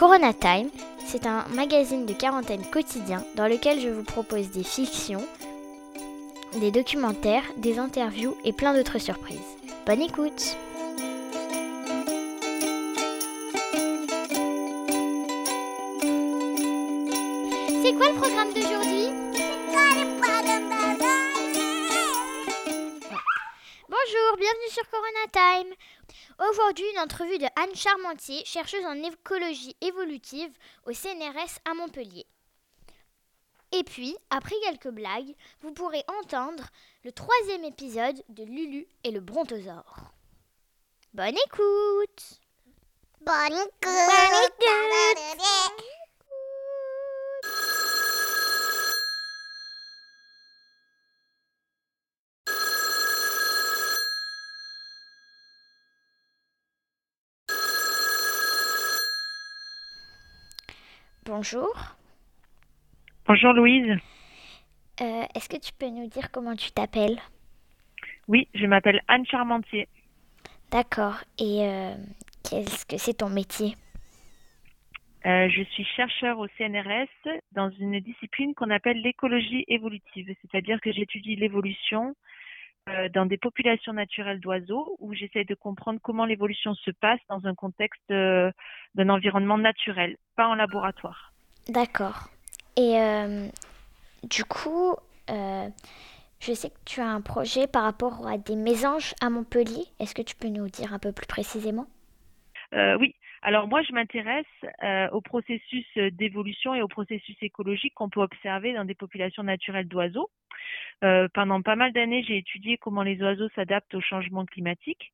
Corona Time, c'est un magazine de quarantaine quotidien dans lequel je vous propose des fictions, des documentaires, des interviews et plein d'autres surprises. Bonne écoute C'est quoi le programme d'aujourd'hui? Bonjour, bienvenue sur Corona Time. Aujourd'hui, une entrevue de Anne Charmentier, chercheuse en écologie évolutive au CNRS à Montpellier. Et puis, après quelques blagues, vous pourrez entendre le troisième épisode de Lulu et le brontosaure. Bonne écoute Bonne écoute. Bonjour. Bonjour Louise. Euh, Est-ce que tu peux nous dire comment tu t'appelles? Oui, je m'appelle Anne Charmentier. D'accord. Et euh, qu'est-ce que c'est ton métier? Euh, je suis chercheur au CNRS dans une discipline qu'on appelle l'écologie évolutive, c'est-à-dire que j'étudie l'évolution dans des populations naturelles d'oiseaux où j'essaie de comprendre comment l'évolution se passe dans un contexte euh, d'un environnement naturel, pas en laboratoire. D'accord. Et euh, du coup, euh, je sais que tu as un projet par rapport à des mésanges à Montpellier. Est-ce que tu peux nous dire un peu plus précisément? Euh, oui, alors moi je m'intéresse euh, au processus d'évolution et au processus écologique qu'on peut observer dans des populations naturelles d'oiseaux. Euh, pendant pas mal d'années, j'ai étudié comment les oiseaux s'adaptent au changement climatique.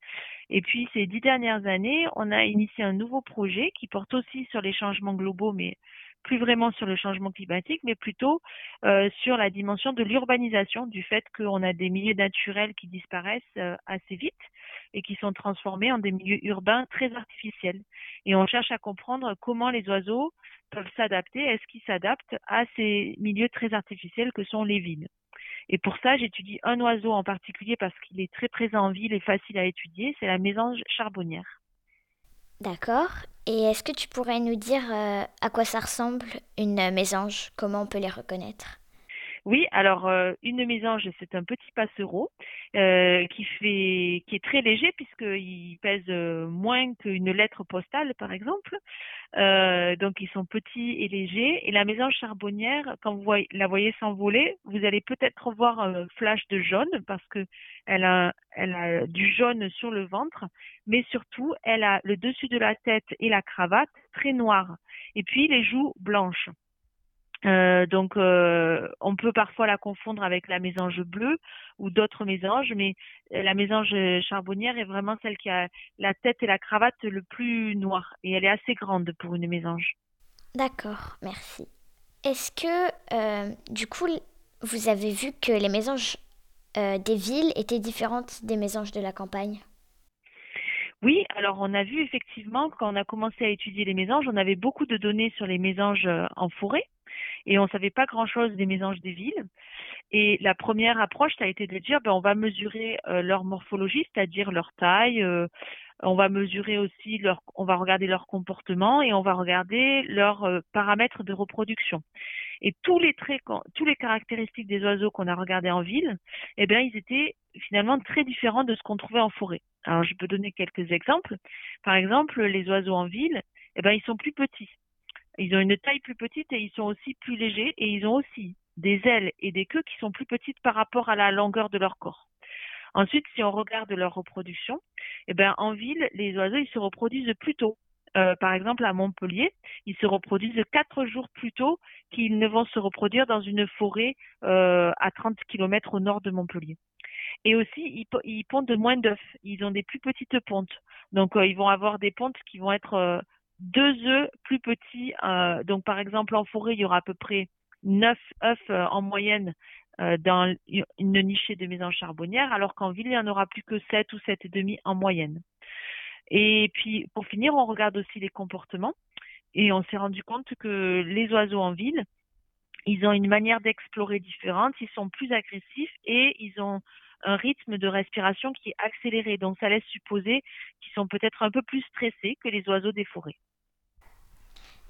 Et puis ces dix dernières années, on a initié un nouveau projet qui porte aussi sur les changements globaux, mais plus vraiment sur le changement climatique, mais plutôt euh, sur la dimension de l'urbanisation, du fait qu'on a des milieux naturels qui disparaissent euh, assez vite et qui sont transformés en des milieux urbains très artificiels. Et on cherche à comprendre comment les oiseaux peuvent s'adapter, est-ce qu'ils s'adaptent à ces milieux très artificiels que sont les villes. Et pour ça, j'étudie un oiseau en particulier parce qu'il est très présent en ville et facile à étudier, c'est la mésange charbonnière. D'accord. Et est-ce que tu pourrais nous dire euh, à quoi ça ressemble une euh, mésange? Comment on peut les reconnaître? Oui, alors euh, une mésange, c'est un petit passereau euh, qui fait, qui est très léger puisqu'il pèse euh, moins qu'une lettre postale, par exemple. Euh, donc ils sont petits et légers. Et la mésange charbonnière, quand vous la voyez s'envoler, vous allez peut-être voir un flash de jaune parce que elle a, du jaune sur le ventre, mais surtout elle a le dessus de la tête et la cravate très noir, et puis les joues blanches. Euh, donc, euh, on peut parfois la confondre avec la mésange bleue ou d'autres mésanges, mais euh, la mésange charbonnière est vraiment celle qui a la tête et la cravate le plus noir, et elle est assez grande pour une mésange. D'accord, merci. Est-ce que, euh, du coup, vous avez vu que les mésanges des villes étaient différentes des mésanges de la campagne? Oui, alors on a vu effectivement quand on a commencé à étudier les mésanges, on avait beaucoup de données sur les mésanges en forêt et on savait pas grand-chose des mésanges des villes. Et la première approche, ça a été de dire, ben, on va mesurer euh, leur morphologie, c'est-à-dire leur taille. euh, on va mesurer aussi leur, on va regarder leur comportement et on va regarder leurs euh, paramètres de reproduction. Et tous les traits, tous les caractéristiques des oiseaux qu'on a regardés en ville, eh bien, ils étaient finalement très différents de ce qu'on trouvait en forêt. Alors, je peux donner quelques exemples. Par exemple, les oiseaux en ville, eh ben, ils sont plus petits. Ils ont une taille plus petite et ils sont aussi plus légers et ils ont aussi des ailes et des queues qui sont plus petites par rapport à la longueur de leur corps. Ensuite, si on regarde leur reproduction, eh ben, en ville, les oiseaux, ils se reproduisent plus tôt. Euh, par exemple, à Montpellier, ils se reproduisent quatre jours plus tôt qu'ils ne vont se reproduire dans une forêt euh, à 30 km au nord de Montpellier. Et aussi, ils, ils pondent moins d'œufs. Ils ont des plus petites pontes. Donc, euh, ils vont avoir des pontes qui vont être deux œufs plus petits. euh, donc, par exemple, en forêt, il y aura à peu près neuf œufs euh, en moyenne euh, dans une nichée de mésanges charbonnières, alors qu'en ville, il n'y en aura plus que sept ou sept et demi en moyenne. Et puis, pour finir, on regarde aussi les comportements. Et on s'est rendu compte que les oiseaux en ville, ils ont une manière d'explorer différente, ils sont plus agressifs et ils ont un rythme de respiration qui est accéléré. Donc ça laisse supposer qu'ils sont peut-être un peu plus stressés que les oiseaux des forêts.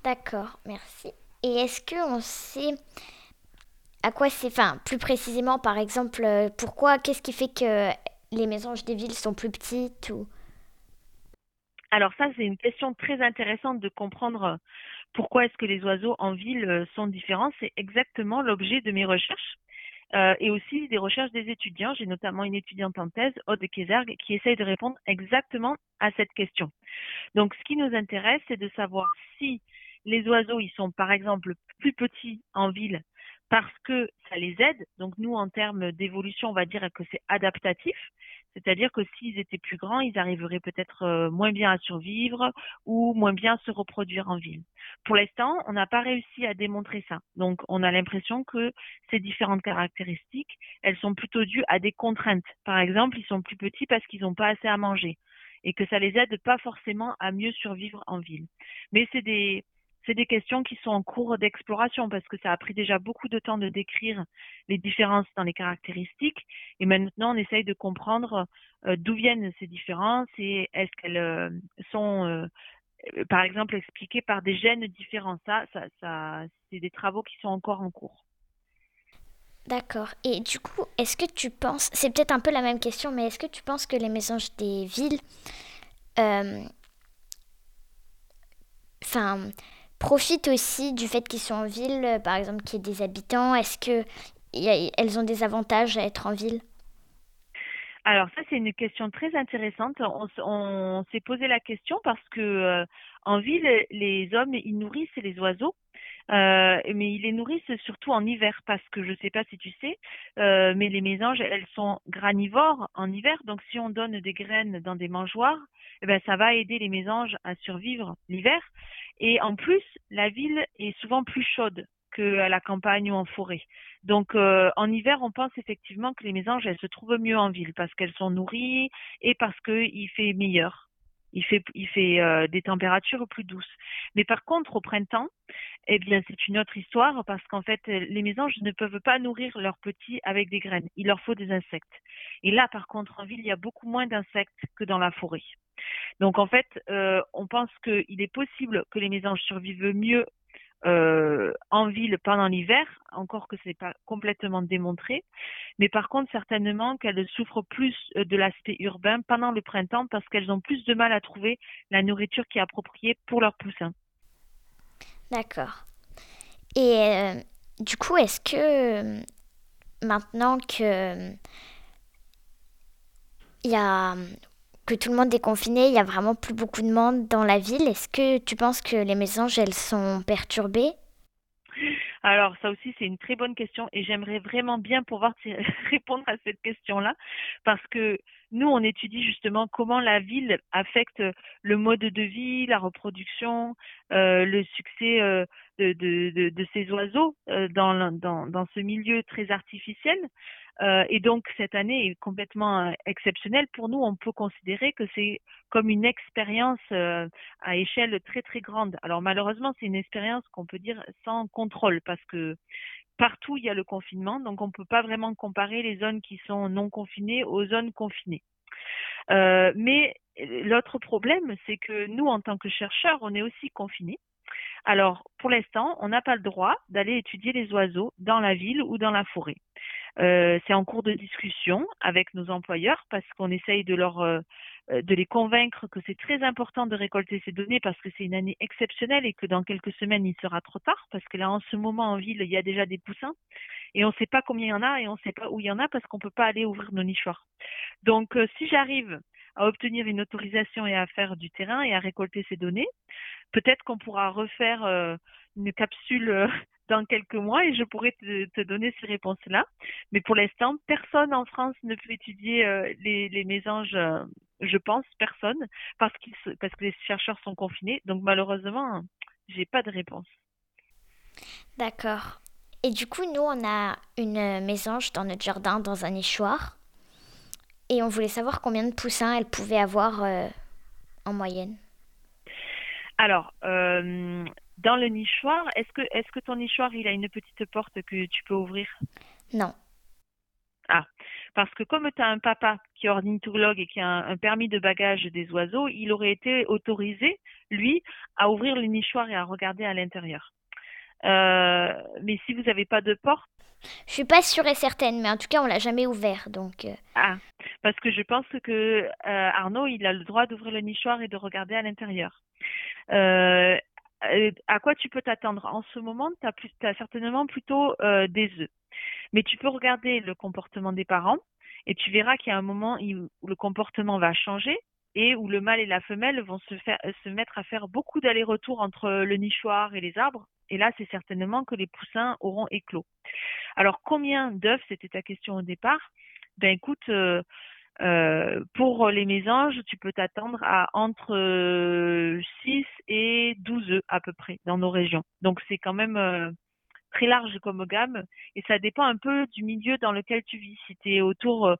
D'accord, merci. Et est-ce qu'on sait à quoi c'est, enfin, plus précisément, par exemple, euh, pourquoi, qu'est-ce qui fait que les mésanges des villes sont plus petites ou... Alors ça, c'est une question très intéressante de comprendre euh, pourquoi est-ce que les oiseaux en ville euh, sont différents. C'est exactement l'objet de mes recherches. Et aussi des recherches des étudiants. J'ai notamment une étudiante en thèse, Aude Kézergue, qui essaye de répondre exactement à cette question. Donc, ce qui nous intéresse, c'est de savoir si les oiseaux, ils sont par exemple plus petits en ville parce que ça les aide. Donc nous, en termes d'évolution, on va dire que c'est adaptatif. C'est-à-dire que s'ils étaient plus grands, ils arriveraient peut-être euh, moins bien à survivre ou moins bien à se reproduire en ville. Pour l'instant, on n'a pas réussi à démontrer ça. Donc on a l'impression que ces différentes caractéristiques, elles sont plutôt dues à des contraintes. Par exemple, ils sont plus petits parce qu'ils n'ont pas assez à manger et que ça les aide pas forcément à mieux survivre en ville. Mais c'est des c'est des questions qui sont en cours d'exploration parce que ça a pris déjà beaucoup de temps de décrire les différences dans les caractéristiques et maintenant on essaye de comprendre euh, d'où viennent ces différences et est-ce qu'elles euh, sont euh, par exemple expliquées par des gènes différents. Ça, ça, ça c'est des travaux qui sont encore en cours. D'accord. Et du coup, est-ce que tu penses, c'est peut-être un peu la même question, mais est-ce que tu penses que les mésanges des villes, enfin, profitent aussi du fait qu'ils sont en ville, euh, par exemple qu'il y ait des habitants. Est-ce qu'elles ont des avantages à être en ville? Alors ça c'est une question très intéressante. On, s'est posé la question parce que euh, en ville les hommes ils nourrissent les oiseaux, euh, mais ils les nourrissent surtout en hiver parce que je ne sais pas si tu sais, mais les mésanges elles sont granivores en hiver. Donc si on donne des graines dans des mangeoires, eh ben ça va aider les mésanges à survivre l'hiver. Et en plus, la ville est souvent plus chaude qu'à la campagne ou en forêt. Donc euh, en hiver, on pense effectivement que les mésanges, elles se trouvent mieux en ville parce qu'elles sont nourries et parce qu'il fait meilleur. Il fait, euh, des températures plus douces. Mais par contre, au printemps, eh bien, c'est une autre histoire parce qu'en fait, les mésanges ne peuvent pas nourrir leurs petits avec des graines. Il leur faut des insectes. Et là, par contre, en ville, il y a beaucoup moins d'insectes que dans la forêt. Donc en fait, euh, on pense qu'il est possible que les mésanges survivent mieux euh, en ville pendant l'hiver, encore que ce n'est pas complètement démontré. Mais par contre, certainement qu'elles souffrent plus euh, de l'aspect urbain pendant le printemps parce qu'elles ont plus de mal à trouver la nourriture qui est appropriée pour leurs poussins. D'accord. Et du coup, est-ce que maintenant que il y a que tout le monde est confiné, il y a vraiment plus beaucoup de monde dans la ville. Est-ce que tu penses que les mésanges, elles sont perturbées? Alors ça aussi c'est une très bonne question et j'aimerais vraiment bien pouvoir répondre à cette question-là parce que nous on étudie justement comment la ville affecte le mode de vie, la reproduction, euh, le succès euh, de, ces oiseaux euh, dans ce milieu très artificiel. Euh, et donc cette année est complètement euh, exceptionnelle. Pour nous, on peut considérer que c'est comme une expérience euh, à échelle très très grande. Alors malheureusement, c'est une expérience qu'on peut dire sans contrôle parce que partout il y a le confinement, donc on ne peut pas vraiment comparer les zones qui sont non confinées aux zones confinées. mais l'autre problème, c'est que nous, en tant que chercheurs, on est aussi confinés. Alors, pour l'instant, on n'a pas le droit d'aller étudier les oiseaux dans la ville ou dans la forêt. Euh, c'est en cours de discussion avec nos employeurs parce qu'on essaye de leur euh, de les convaincre que c'est très important de récolter ces données parce que c'est une année exceptionnelle et que dans quelques semaines il sera trop tard parce que là en ce moment en ville il y a déjà des poussins et on ne sait pas combien il y en a et on ne sait pas où il y en a parce qu'on ne peut pas aller ouvrir nos nichoirs. Donc euh, si j'arrive à obtenir une autorisation et à faire du terrain et à récolter ces données, peut-être qu'on pourra refaire une capsule dans quelques mois et je pourrais te, donner ces réponses-là. Mais pour l'instant, personne en France ne peut étudier euh, les, les, mésanges, euh, je pense, personne, parce, parce que les chercheurs sont confinés. Donc malheureusement, j'ai pas de réponse. D'accord. Et du coup, nous, on a une mésange dans notre jardin, dans un nichoir. Et on voulait savoir combien de poussins elle pouvait avoir euh, en moyenne. Alors, dans le nichoir, est-ce que, est que ton nichoir, il a une petite porte que tu peux ouvrir? Non. Ah, Parce que comme tu as un papa qui est ornithologue et qui a un, permis de bagage des oiseaux, il aurait été autorisé, lui, à ouvrir le nichoir et à regarder à l'intérieur. Euh, mais si vous n'avez pas de porte, je suis pas sûre et certaine, mais en tout cas, on l'a jamais ouvert, donc. Euh. Ah, parce que je pense que euh, Arnaud, il a le droit d'ouvrir le nichoir et de regarder à l'intérieur. Euh, à quoi tu peux t'attendre? En ce moment, tu as, certainement plutôt des œufs. Mais tu peux regarder le comportement des parents et tu verras qu'il y a un moment où le comportement va changer et où le mâle et la femelle vont se mettre à faire beaucoup d'allers-retours entre le nichoir et les arbres. Et là, c'est certainement que les poussins auront éclos. Alors, combien d'œufs, c'était ta question au départ? Ben écoute, euh, euh, pour les mésanges, tu peux t'attendre à entre 6 euh, et 12 œufs à peu près dans nos régions. Donc, c'est quand même très large comme gamme et ça dépend un peu du milieu dans lequel tu vis. Si tu es autour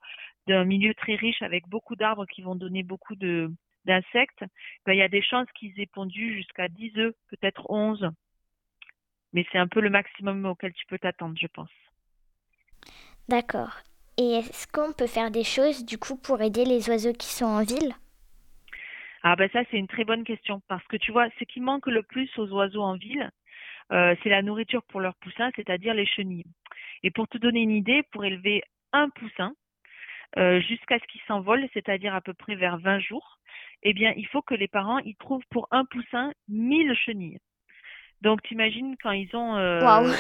d'un milieu très riche avec beaucoup d'arbres qui vont donner beaucoup de d'insectes, ben, il y a des chances qu'ils aient pondu jusqu'à 10 œufs, peut-être 11. Mais c'est un peu le maximum auquel tu peux t'attendre, je pense. D'accord. Et est-ce qu'on peut faire des choses du coup pour aider les oiseaux qui sont en ville? Ah ben ça c'est une très bonne question parce que tu vois, ce qui manque le plus aux oiseaux en ville, euh, c'est la nourriture pour leurs poussins, c'est-à-dire les chenilles. Et pour te donner une idée, pour élever un poussin, euh, jusqu'à ce qu'il s'envole, c'est-à-dire à peu près vers 20 jours, eh bien, il faut que les parents y trouvent pour un poussin 1000 chenilles. Donc, t'imagines quand ils ont... Euh,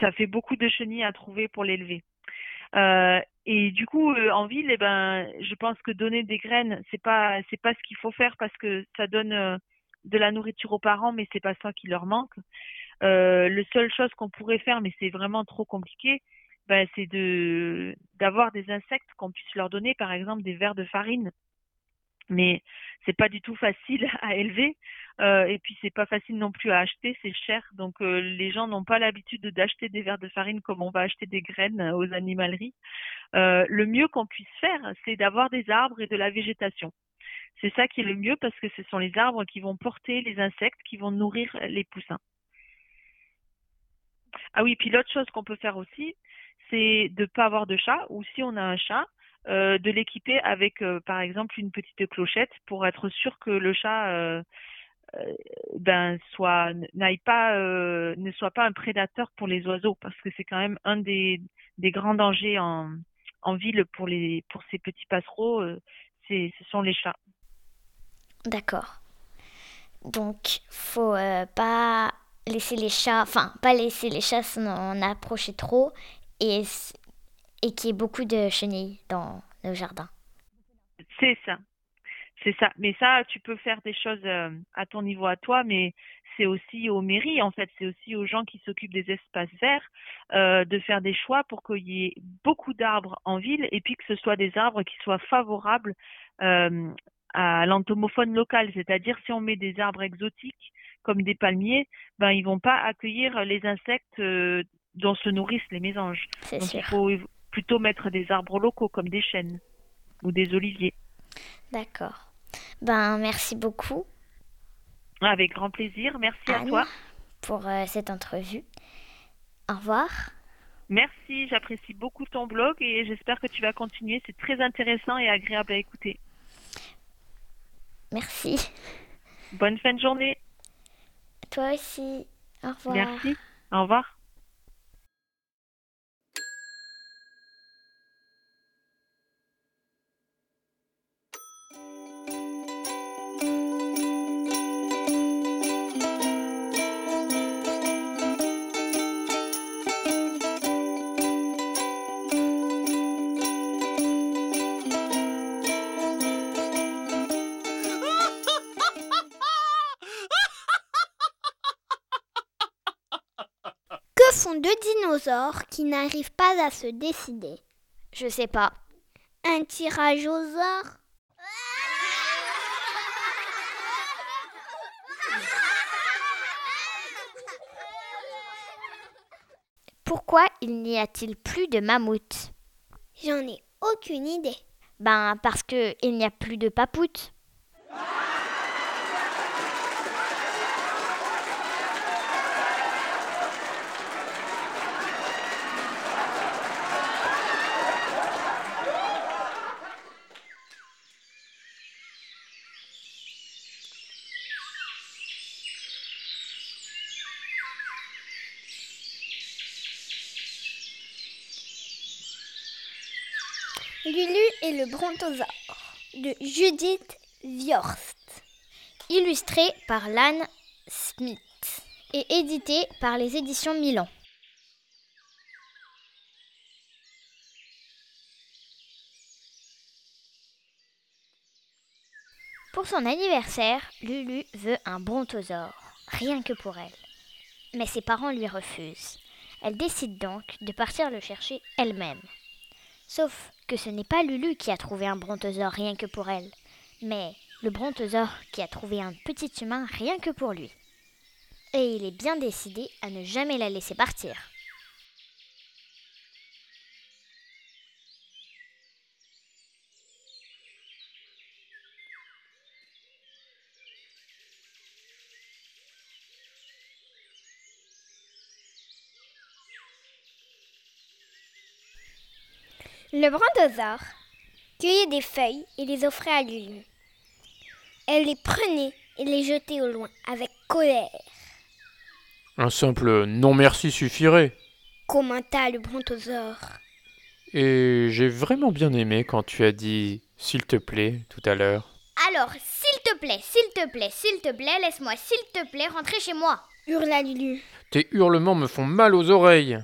ça fait beaucoup de chenilles à trouver pour l'élever. Euh, et du coup, euh, en ville, eh ben, je pense que donner des graines, c'est pas, c'est pas ce qu'il faut faire parce que ça donne euh, de la nourriture aux parents, mais c'est pas ça qui leur manque. Euh, le seule chose qu'on pourrait faire, mais c'est vraiment trop compliqué, ben, c'est de d'avoir des insectes qu'on puisse leur donner, par exemple des vers de farine. Mais c'est pas du tout facile à élever euh, et puis c'est pas facile non plus à acheter, c'est cher. Donc euh, les gens n'ont pas l'habitude d'acheter des verres de farine comme on va acheter des graines euh, aux animaleries. Euh, le mieux qu'on puisse faire, c'est d'avoir des arbres et de la végétation. C'est ça qui est le mieux parce que ce sont les arbres qui vont porter les insectes, qui vont nourrir les poussins. Ah oui, puis l'autre chose qu'on peut faire aussi, c'est de ne pas avoir de chat ou si on a un chat, euh, de l'équiper avec par exemple une petite clochette pour être sûr que le chat euh, ben soit n'aille pas euh, ne soit pas un prédateur pour les oiseaux parce que c'est quand même un des, grands dangers en, ville pour les pour ces petits passereaux euh, c'est ce sont les chats. D'accord. Donc faut pas laisser les chats enfin pas laisser les chats s'en approcher trop et qu'il y ait beaucoup de chenilles dans nos jardins. C'est ça. C'est ça. Mais ça, tu peux faire des choses euh, à ton niveau à toi, mais c'est aussi aux mairies, en fait, c'est aussi aux gens qui s'occupent des espaces verts euh, de faire des choix pour qu'il y ait beaucoup d'arbres en ville et puis que ce soit des arbres qui soient favorables euh, à l'entomophone local. C'est-à-dire si on met des arbres exotiques comme des palmiers, ben ils vont pas accueillir les insectes dont se nourrissent les mésanges. Donc il faut plutôt mettre des arbres locaux comme des chênes ou des oliviers. D'accord. Ben, merci beaucoup. Avec grand plaisir. Merci à toi. Pour euh, cette entrevue. Au revoir. Merci, j'apprécie beaucoup ton blog et j'espère que tu vas continuer. C'est très intéressant et agréable à écouter. Merci. Bonne fin de journée. Toi aussi. Au revoir. Merci. Au revoir. Qui n'arrivent pas à se décider Je sais pas. Un tirage aux sorts Pourquoi il n'y a-t-il plus de mammouths? J'en ai aucune idée. Ben parce que il n'y a plus de papoutes. Lulu et le brontosaure de Judith Viorst. Illustré par Lanne Smith et édité par les éditions Milan. Pour son anniversaire, Lulu veut un brontosaure, rien que pour elle. Mais ses parents lui refusent. Elle décide donc de partir le chercher elle-même. Sauf que ce n'est pas Lulu qui a trouvé un brontosaure rien que pour elle, mais le brontosaure qui a trouvé un petit humain rien que pour lui. Et il est bien décidé à ne jamais la laisser partir. Le brontosaure cueillait des feuilles et les offrait à Lulu. Elle les prenait et les jetait au loin avec colère. Un simple non merci suffirait. Commenta le brontosaure. Et j'ai vraiment bien aimé quand tu as dit s'il te plaît tout à l'heure. Alors, s'il te plaît, s'il te plaît, s'il te plaît, laisse-moi, s'il te plaît, rentrer chez moi. Hurla Lulu. Tes hurlements me font mal aux oreilles.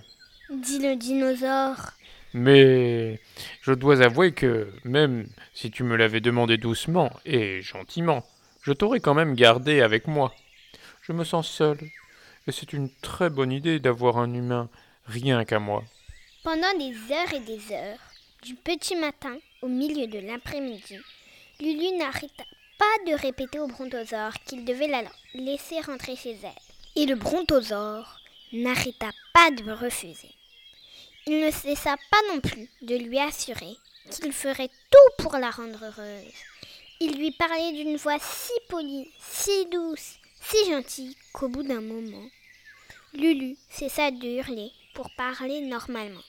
Dit le dinosaure. Mais je dois avouer que, même si tu me l'avais demandé doucement et gentiment, je t'aurais quand même gardé avec moi. Je me sens seul, et c'est une très bonne idée d'avoir un humain rien qu'à moi. Pendant des heures et des heures, du petit matin au milieu de l'après-midi, Lulu n'arrêta pas de répéter au brontosaure qu'il devait la laisser rentrer chez elle. Et le brontosaure n'arrêta pas de refuser. Il ne cessa pas non plus de lui assurer qu'il ferait tout pour la rendre heureuse. Il lui parlait d'une voix si polie, si douce, si gentille qu'au bout d'un moment, Lulu cessa de hurler pour parler normalement.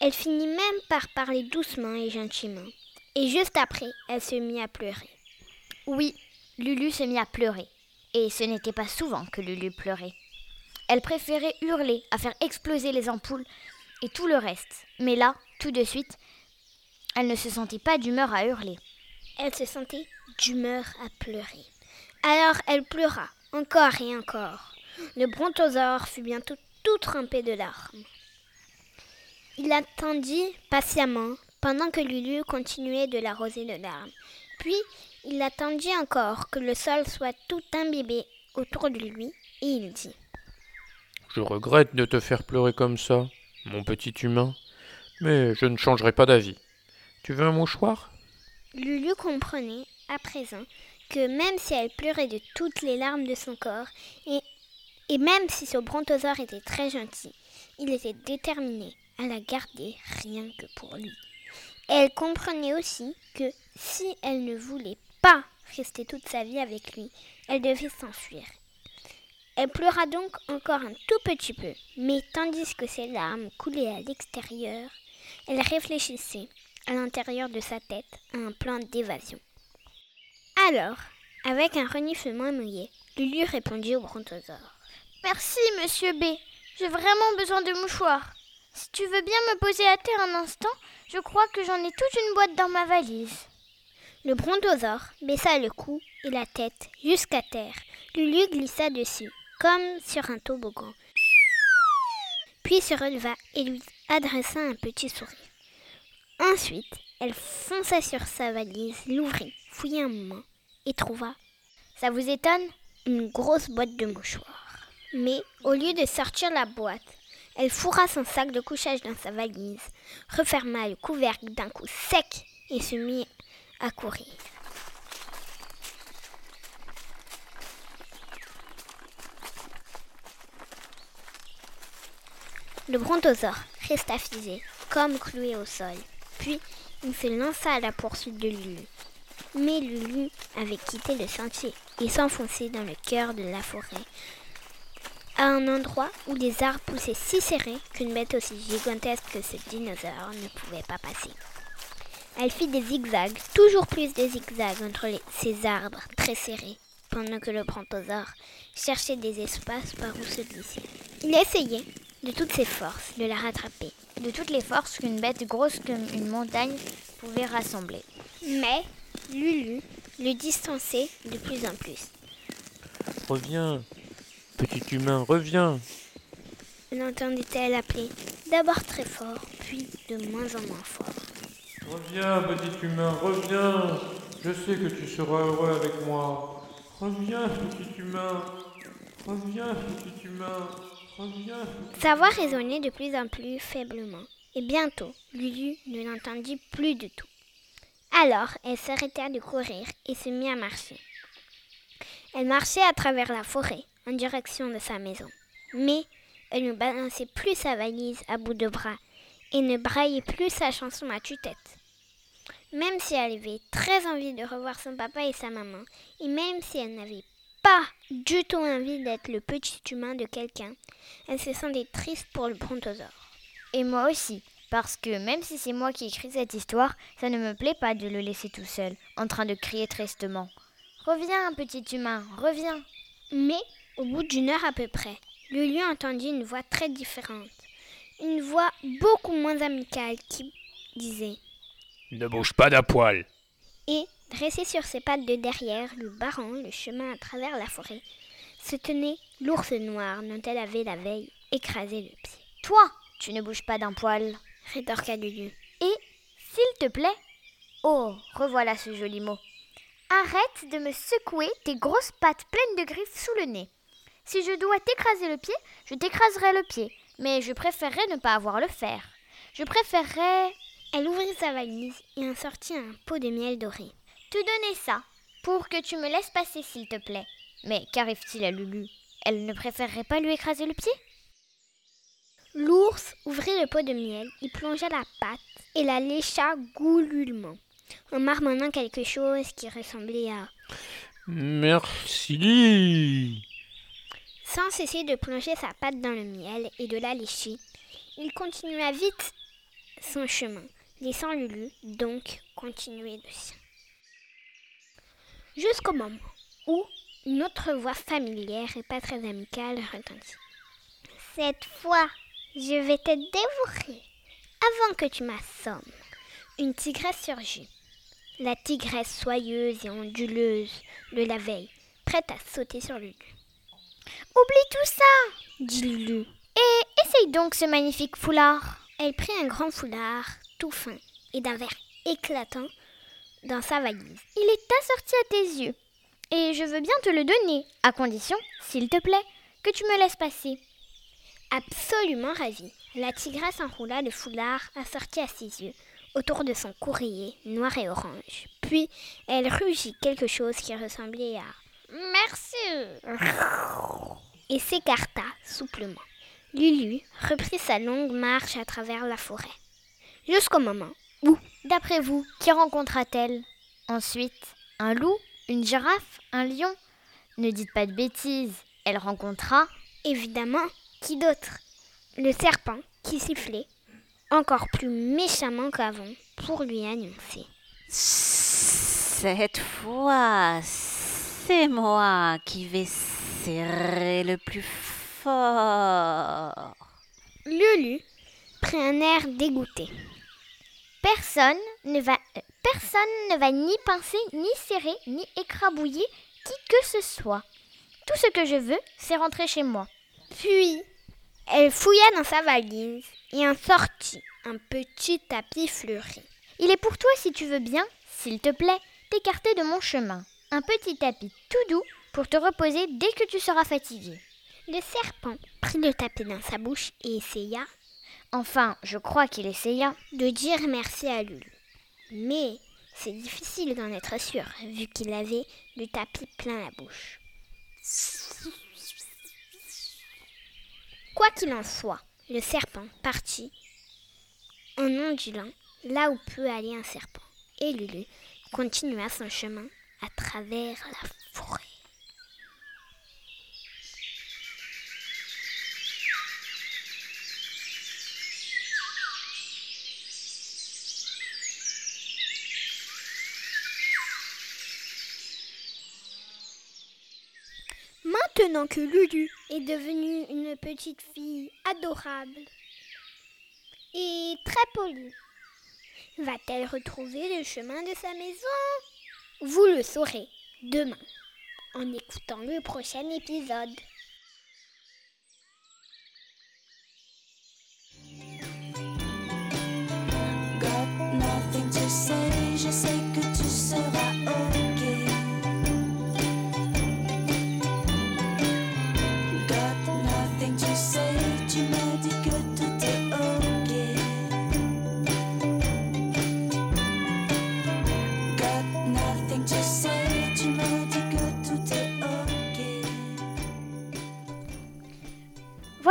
Elle finit même par parler doucement et gentiment. Et juste après, elle se mit à pleurer. Oui, Lulu se mit à pleurer. Et ce n'était pas souvent que Lulu pleurait. Elle préférait hurler à faire exploser les ampoules et tout le reste. Mais là, tout de suite, elle ne se sentait pas d'humeur à hurler. Elle se sentait d'humeur à pleurer. Alors elle pleura, encore et encore. Le brontosaure fut bientôt tout trempé de larmes. Il attendit patiemment pendant que Lulu continuait de l'arroser de larmes. Puis il attendit encore que le sol soit tout imbibé autour de lui et il dit Je regrette de te faire pleurer comme ça, mon petit humain, mais je ne changerai pas d'avis. Tu veux un mouchoir? Lulu comprenait à présent que même si elle pleurait de toutes les larmes de son corps, et, même si ce brontosaure était très gentil, il était déterminé à la garder rien que pour lui. Elle comprenait aussi que si elle ne voulait pas rester toute sa vie avec lui, elle devait s'enfuir. Elle pleura donc encore un tout petit peu, mais tandis que ses larmes coulaient à l'extérieur, elle réfléchissait à l'intérieur de sa tête à un plan d'évasion. Alors, avec un reniflement mouillé, Lulu répondit au brontosaure. Merci, monsieur B. J'ai vraiment besoin de mouchoirs. Si tu veux bien me poser à terre un instant, je crois que j'en ai toute une boîte dans ma valise. Le brontosaure baissa le cou et la tête jusqu'à terre. Lulu glissa dessus, comme sur un toboggan, puis se releva et lui adressa un petit sourire. Ensuite, elle fonça sur sa valise, l'ouvrit, fouilla un moment et trouva, Ça vous étonne une grosse boîte de mouchoirs. Mais au lieu de sortir la boîte, elle fourra son sac de couchage dans sa valise, referma le couvercle d'un coup sec et se mit à courir. Le brontosaure resta figé, comme cloué au sol. Puis il se lança à la poursuite de Lulu. Mais Lulu avait quitté le sentier et s'enfonçait dans le cœur de la forêt, à un endroit où les arbres poussaient si serrés qu'une bête aussi gigantesque que ce dinosaure ne pouvait pas passer. Elle fit des zigzags, toujours plus de zigzags entre ces arbres très serrés, pendant que le brontosaure cherchait des espaces par où se glisser. Il essayait, de toutes ses forces de la rattraper. De toutes les forces qu'une bête grosse comme une montagne pouvait rassembler. Mais Lulu le distançait de plus en plus. Reviens, petit humain, reviens. L'entendait-elle appeler, d'abord très fort, puis de moins en moins fort. Reviens, petit humain, reviens. Je sais que tu seras heureux avec moi. Reviens, petit humain. Reviens, petit humain. Sa voix résonnait de plus en plus faiblement, et bientôt Lulu ne l'entendit plus du tout. Alors elle s'arrêta de courir et se mit à marcher. Elle marchait à travers la forêt en direction de sa maison, mais elle ne balançait plus sa valise à bout de bras et ne braillait plus sa chanson à tue-tête. Même si elle avait très envie de revoir son papa et sa maman, et même si elle n'avait pas du tout envie d'être le petit humain de quelqu'un, elle se sentait triste pour le brontosaure. Et moi aussi, parce que même si c'est moi qui écris cette histoire, ça ne me plaît pas de le laisser tout seul, en train de crier tristement. Reviens, petit humain, reviens. Mais, au bout d'une heure à peu près, Lulu entendit une voix très différente. Une voix beaucoup moins amicale qui disait Ne bouge pas d'un poil. Et, dressé sur ses pattes de derrière, lui barrant le chemin à travers la forêt, se tenait l'ours noir dont elle avait la veille écrasé le pied. Toi, tu ne bouges pas d'un poil, rétorqua Lulu. Et, s'il te plaît, oh, revoilà ce joli mot. Arrête de me secouer tes grosses pattes pleines de griffes sous le nez. Si je dois t'écraser le pied, je t'écraserai le pied, mais je préférerais ne pas avoir le faire. Je préférerais. Elle ouvrit sa valise et en sortit un pot de miel doré. Te donner ça, pour que tu me laisses passer, s'il te plaît. Mais qu'arrive-t-il à Lulu? Elle ne préférerait pas lui écraser le pied? L'ours ouvrit le pot de miel, y plongea la patte et la lécha goululement, en marmonnant quelque chose qui ressemblait à Merci. Sans cesser de plonger sa patte dans le miel et de la lécher, il continua vite son chemin, laissant Lulu donc continuer le sien. Jusqu'au moment où une autre voix familière et pas très amicale retentit. Cette fois, je vais te dévorer avant que tu m'assommes. Une tigresse surgit. La tigresse soyeuse et onduleuse de la veille, prête à sauter sur Lulu. Oublie tout ça dit Lulu. Et essaye donc ce magnifique foulard. Elle prit un grand foulard tout fin et d'un verre éclatant dans sa valise. Il est assorti à tes yeux. Et je veux bien te le donner, à condition, s'il te plaît, que tu me laisses passer. Absolument ravie, la tigresse enroula le foulard assorti à ses yeux autour de son courrier noir et orange. Puis elle rugit quelque chose qui ressemblait à Merci et s'écarta souplement. Lulu reprit sa longue marche à travers la forêt, jusqu'au moment D'après vous, qui rencontra-t-elle? Ensuite, un loup, une girafe, un lion? Ne dites pas de bêtises. Elle rencontra évidemment, qui d'autre? Le serpent qui sifflait, encore plus méchamment qu'avant, pour lui annoncer. Cette fois, c'est moi qui vais serrer le plus fort. Lulu prit un air dégoûté. Personne ne va, personne ne va ni pincer, ni serrer, ni écrabouiller qui que ce soit. Tout ce que je veux, c'est rentrer chez moi. Puis, elle fouilla dans sa valise et en sortit un petit tapis fleuri. Il est pour toi si tu veux bien, s'il te plaît, t'écarter de mon chemin. Un petit tapis tout doux pour te reposer dès que tu seras fatigué. Le serpent prit le tapis dans sa bouche et essaya Enfin, je crois qu'il essaya. de dire merci à Lulu. Mais c'est difficile d'en être sûr, vu qu'il avait le tapis plein la bouche. Quoi qu'il en soit, le serpent partit en ondulant là où peut aller un serpent. Et Lulu continua son chemin à travers la forêt. Que Lulu est devenue une petite fille adorable et très polie, va-t-elle retrouver le chemin de sa maison? Vous le saurez demain en écoutant le prochain épisode.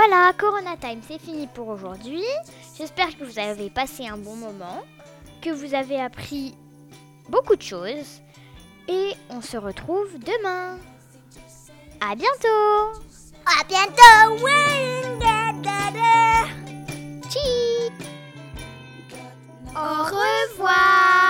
Voilà, Corona Time, c'est fini pour aujourd'hui. J'espère que vous avez passé un bon moment, que vous avez appris beaucoup de choses. Et on se retrouve demain. À bientôt. À bientôt. Au revoir.